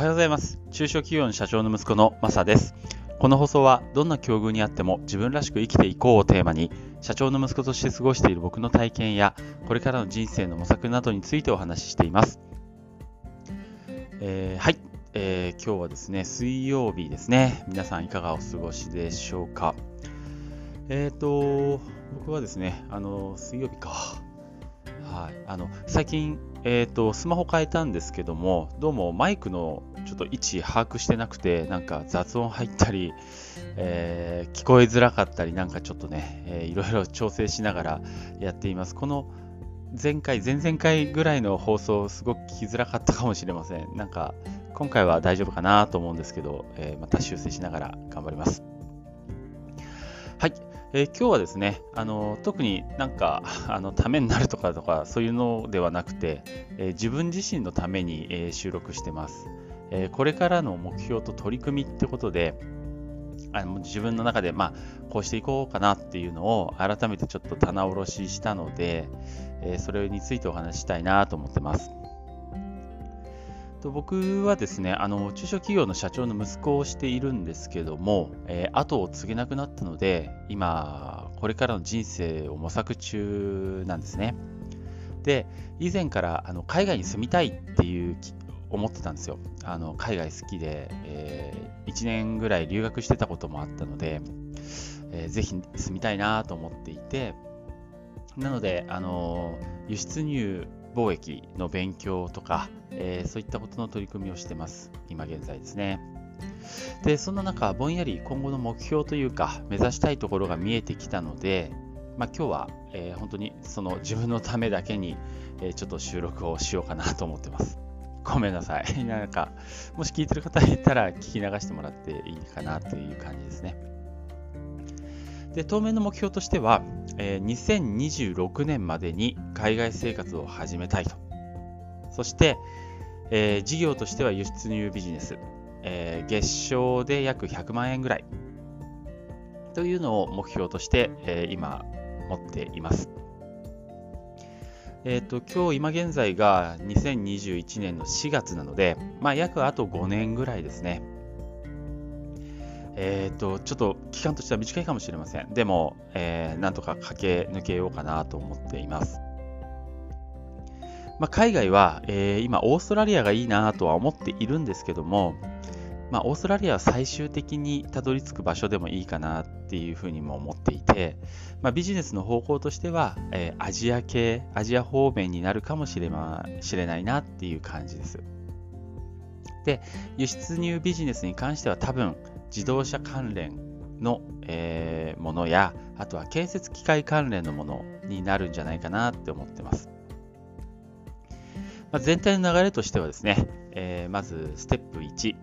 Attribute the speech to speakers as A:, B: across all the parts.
A: はようございます。中小企業の社長の息子のマサです。この放送はどんな境遇にあっても自分らしく生きていこうをテーマに社長の息子として過ごしている僕の体験やこれからの人生の模索などについてお話ししています。えー、はい、えー、今日はですね、水曜日ですね。皆さんいかがお過ごしでしょうか。えっ、ー、と、僕はですね、あの、水曜日か。はい、あの最近、えーと、スマホ変えたんですけども、どうもマイクのちょっと位置把握してなくて、なんか雑音入ったり、えー、聞こえづらかったり、なんかちょっとね、えー、いろいろ調整しながらやっています。この前回、前々回ぐらいの放送、すごく聞きづらかったかもしれません。なんか、今回は大丈夫かなと思うんですけど、えー、また修正しながら頑張ります。はい。えー、今日はですね、あの特になんかあのためになるとかとかそういうのではなくて、えー、自分自身のために、えー、収録してます、えこれからの目標と取り組みってことで、あの自分の中で、まあ、こうしていこうかなっていうのを改めてちょっと棚卸ししたので、えそれについてお話ししたいなと思ってます。と僕はですねあの中小企業の社長の息子をしているんですけども、えー、後を継げなくなったので今これからの人生を模索中なんですねで以前からあの海外に住みたいっていう思ってたんですよあの海外好きで、えー、1年ぐらい留学してたこともあったので、えー、ぜひ住みたいなと思っていてなのであの輸出入貿易の勉強とか、えー、そういったことの取り組みをしてます。今現在ですね。で、そんな中、ぼんやり今後の目標というか、目指したいところが見えてきたので、まあ、今日は、えー、本当にその自分のためだけに、えー、ちょっと収録をしようかなと思ってます。ごめんなさい。なんか、もし聞いてる方いたら聞き流してもらっていいかなという感じですね。で当面の目標としては、えー、2026年までに海外生活を始めたいと。そして、えー、事業としては輸出入ビジネス、えー、月賞で約100万円ぐらいというのを目標として、えー、今持っています。えっ、ー、と、今日今現在が2021年の4月なので、まあ約あと5年ぐらいですね。えっ、ー、と、ちょっと期間としては短いかもしれません。でも、えー、なんとか駆け抜けようかなと思っています。まあ、海外は、えー、今、オーストラリアがいいなとは思っているんですけども、まあ、オーストラリアは最終的にたどり着く場所でもいいかなっていうふうにも思っていて、まあ、ビジネスの方向としては、えー、アジア系、アジア方面になるかもしれ,、ま、しれないなっていう感じです。で、輸出入ビジネスに関しては多分、自動車関連の、えー、ものや、あとは建設機械関連のものになるんじゃないかなって思ってます。まあ、全体の流れとしてはですね、えー、まずステップ1、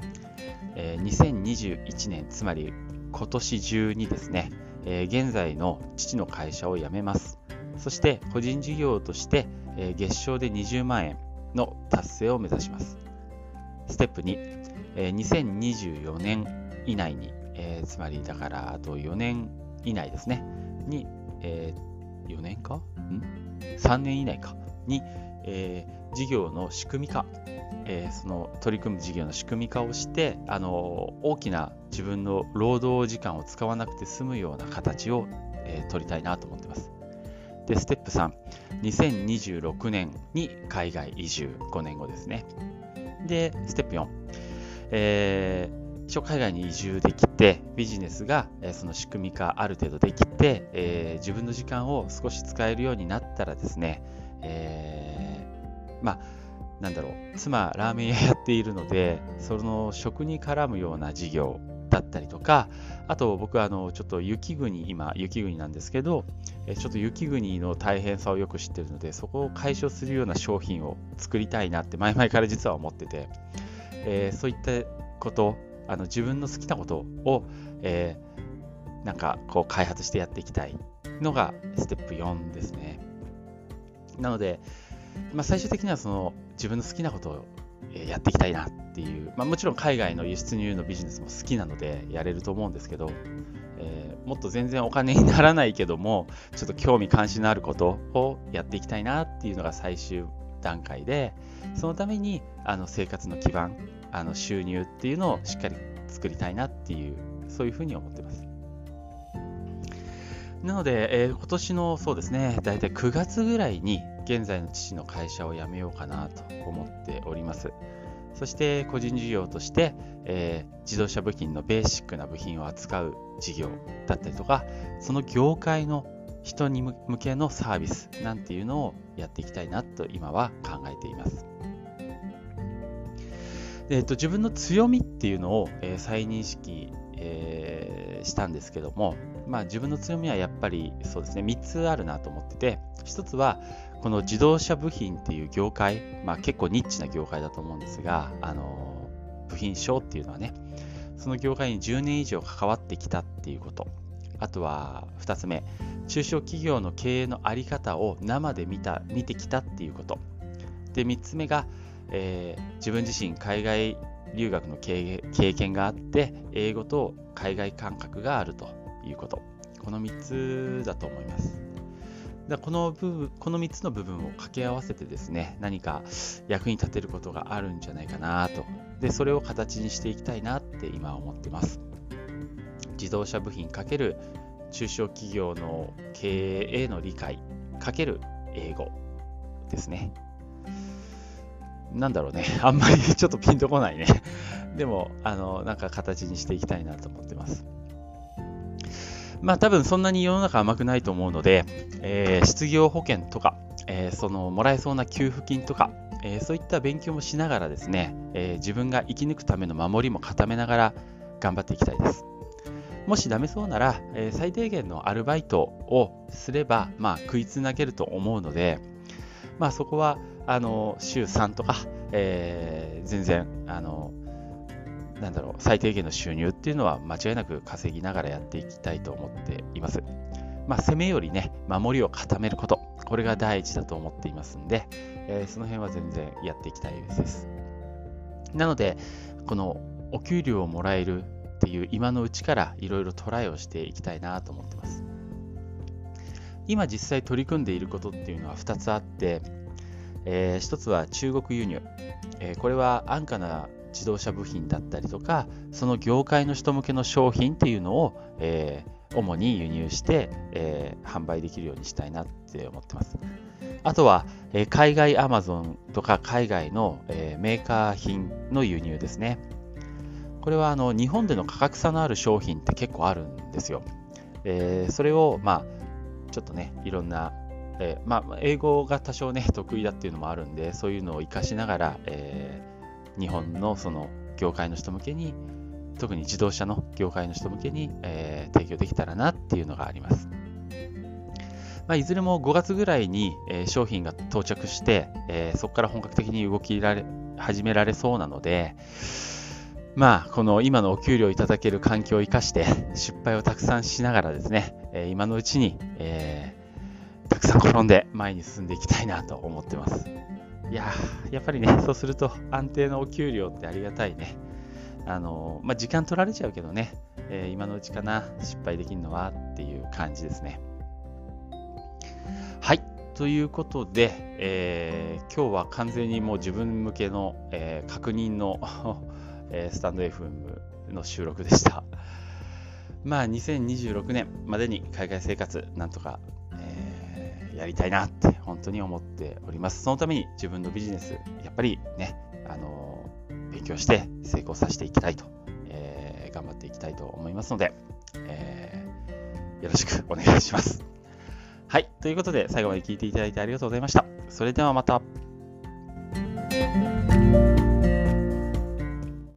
A: えー、2021年、つまり今年中にですね、え、現在の父の会社を辞めます。そして個人事業として、え、月賞で20万円の達成を目指します。ステップ2、え、2024年以内に、え、つまりだからあと4年以内ですね、に、え、4年か？ん ?3 年以内かに、え、事業の仕組み化、えー、その取り組む事業の仕組み化をして、あの大きな自分の労働時間を使わなくて済むような形を、えー、取りたいなと思ってます。で、ステップ3、2026年に海外移住、5年後ですね。で、ステップ4、えー一応海外に移住できて、ビジネスが、えその仕組み化ある程度できて、えー、自分の時間を少し使えるようになったらですね、えー、まあ、なんだろう、妻、ラーメン屋やっているので、その食に絡むような事業だったりとか、あと僕はあのちょっと雪国、今雪国なんですけど、ちょっと雪国の大変さをよく知ってるので、そこを解消するような商品を作りたいなって前々から実は思ってて、えー、そういったことあの自分の好きなことを、えー、なんかこう開発してやっていきたいのがステップ4ですね。なので、まあ、最終的にはその自分の好きなことをやっていきたいなっていう、まあ、もちろん海外の輸出入のビジネスも好きなのでやれると思うんですけど、えー、もっと全然お金にならないけどもちょっと興味関心のあることをやっていきたいなっていうのが最終段階でそのためにあの生活の基盤あの収入っていうのをしっかり作りたいなっていうそういうふうに思ってます。なので、えー、今年のそうですね、大体9月ぐらいに現在の父の会社を辞めようかなと思っております。そして個人事業として、えー、自動車部品のベーシックな部品を扱う事業だったりとか、その業界の人に向けのサービスなんていうのをやっていきたいなと今は考えています。えーと、自分の強みっていうのを、えー、再認識、えー、したんですけども、まあ、自分の強みはやっぱりそうですね。3つあるなと思ってて1つはこの自動車部品っていう業界、まあ、結構ニッチな業界だと思うんですが、あの部品商っていうのはねその業界に10年以上関わってきたっていうこと。あとは2つ目中小企業の経営の在り方を生で見た見てきたっていうこと。で3つ目がえー、自分自身海外留学の経験があって英語と海外感覚があると。いうこと。この3つだと思います。だこの部分この3つの部分を掛け合わせてですね何か役に立てることがあるんじゃないかなと。でそれを形にしていきたいなって今思ってます。自動車部品×中小企業の経営への理解×英語ですね。なんだろうね、あんまりちょっとピンとこないね。でも、あの、なんか形にしていきたいなと思ってます。まあ多分そんなに世の中甘くないと思うので、えー、失業保険とか、えー、そのもらえそうな給付金とか、えー、そういった勉強もしながらですね、え自分が生き抜くための守りも固めながら頑張っていきたいです。もしダメそうなら、え最低限のアルバイトをすれば、まあ、食いつなげると思うので、まあ、そこはあの週3とか、えー、全然あのなんだろう最低限の収入っていうのは間違いなく稼ぎながらやっていきたいと思っています。まあ、攻めよりね、守りを固めること、これが第一だと思っていますんで、えー、その辺は全然やっていきたいです。なので、このお給料をもらえるっていう今のうちからいろいろトライをしていきたいなと思ってます。今実際取り組んでいることっていうのは2つあって、えー、1つは中国輸入、えー、これは安価な自動車部品だったりとかその業界の人向けの商品っていうのを、えー、主に輸入して、えー、販売できるようにしたいなって思ってます。あとは、えー、海外アマゾンとか海外の、えメーカー品の輸入ですね。これはあの日本での価格差のある商品って結構あるんですよ、えそれをまあちょっとね、いろんな、えー、まあ、英語が多少ね、得意だっていうのもあるんで、そういうのを活かしながら、えー、日本のその業界の人向けに、特に自動車の業界の人向けに、えー、提供できたらなっていうのがあります。まあ、いずれも5月ぐらいに、えー、商品が到着して、えー、そこから本格的に動きられ始められそうなので、まあ、この今のお給料いただける環境を生かして、失敗をたくさんしながらですね、え今のうちに、え、たくさん転んで前に進んでいきたいなと思ってます。いややっぱりね、そうすると安定のお給料ってありがたいね。あのまあ、時間取られちゃうけどね、えー、今のうちかな、失敗できるのはっていう感じですね。はい。ということで、えー、今日は完全にもう自分向けの、えー、確認の えスタンド FM の収録でした。まあ、2026年までに海外生活、なんとか、やりたいなって本当に思っております。そのために自分のビジネス、やっぱりね、あの、勉強して成功させていきたいと、えー、頑張っていきたいと思いますので、えよろしくお願いします。はい。ということで、最後まで聞いていただいてありがとうございました。それではまた。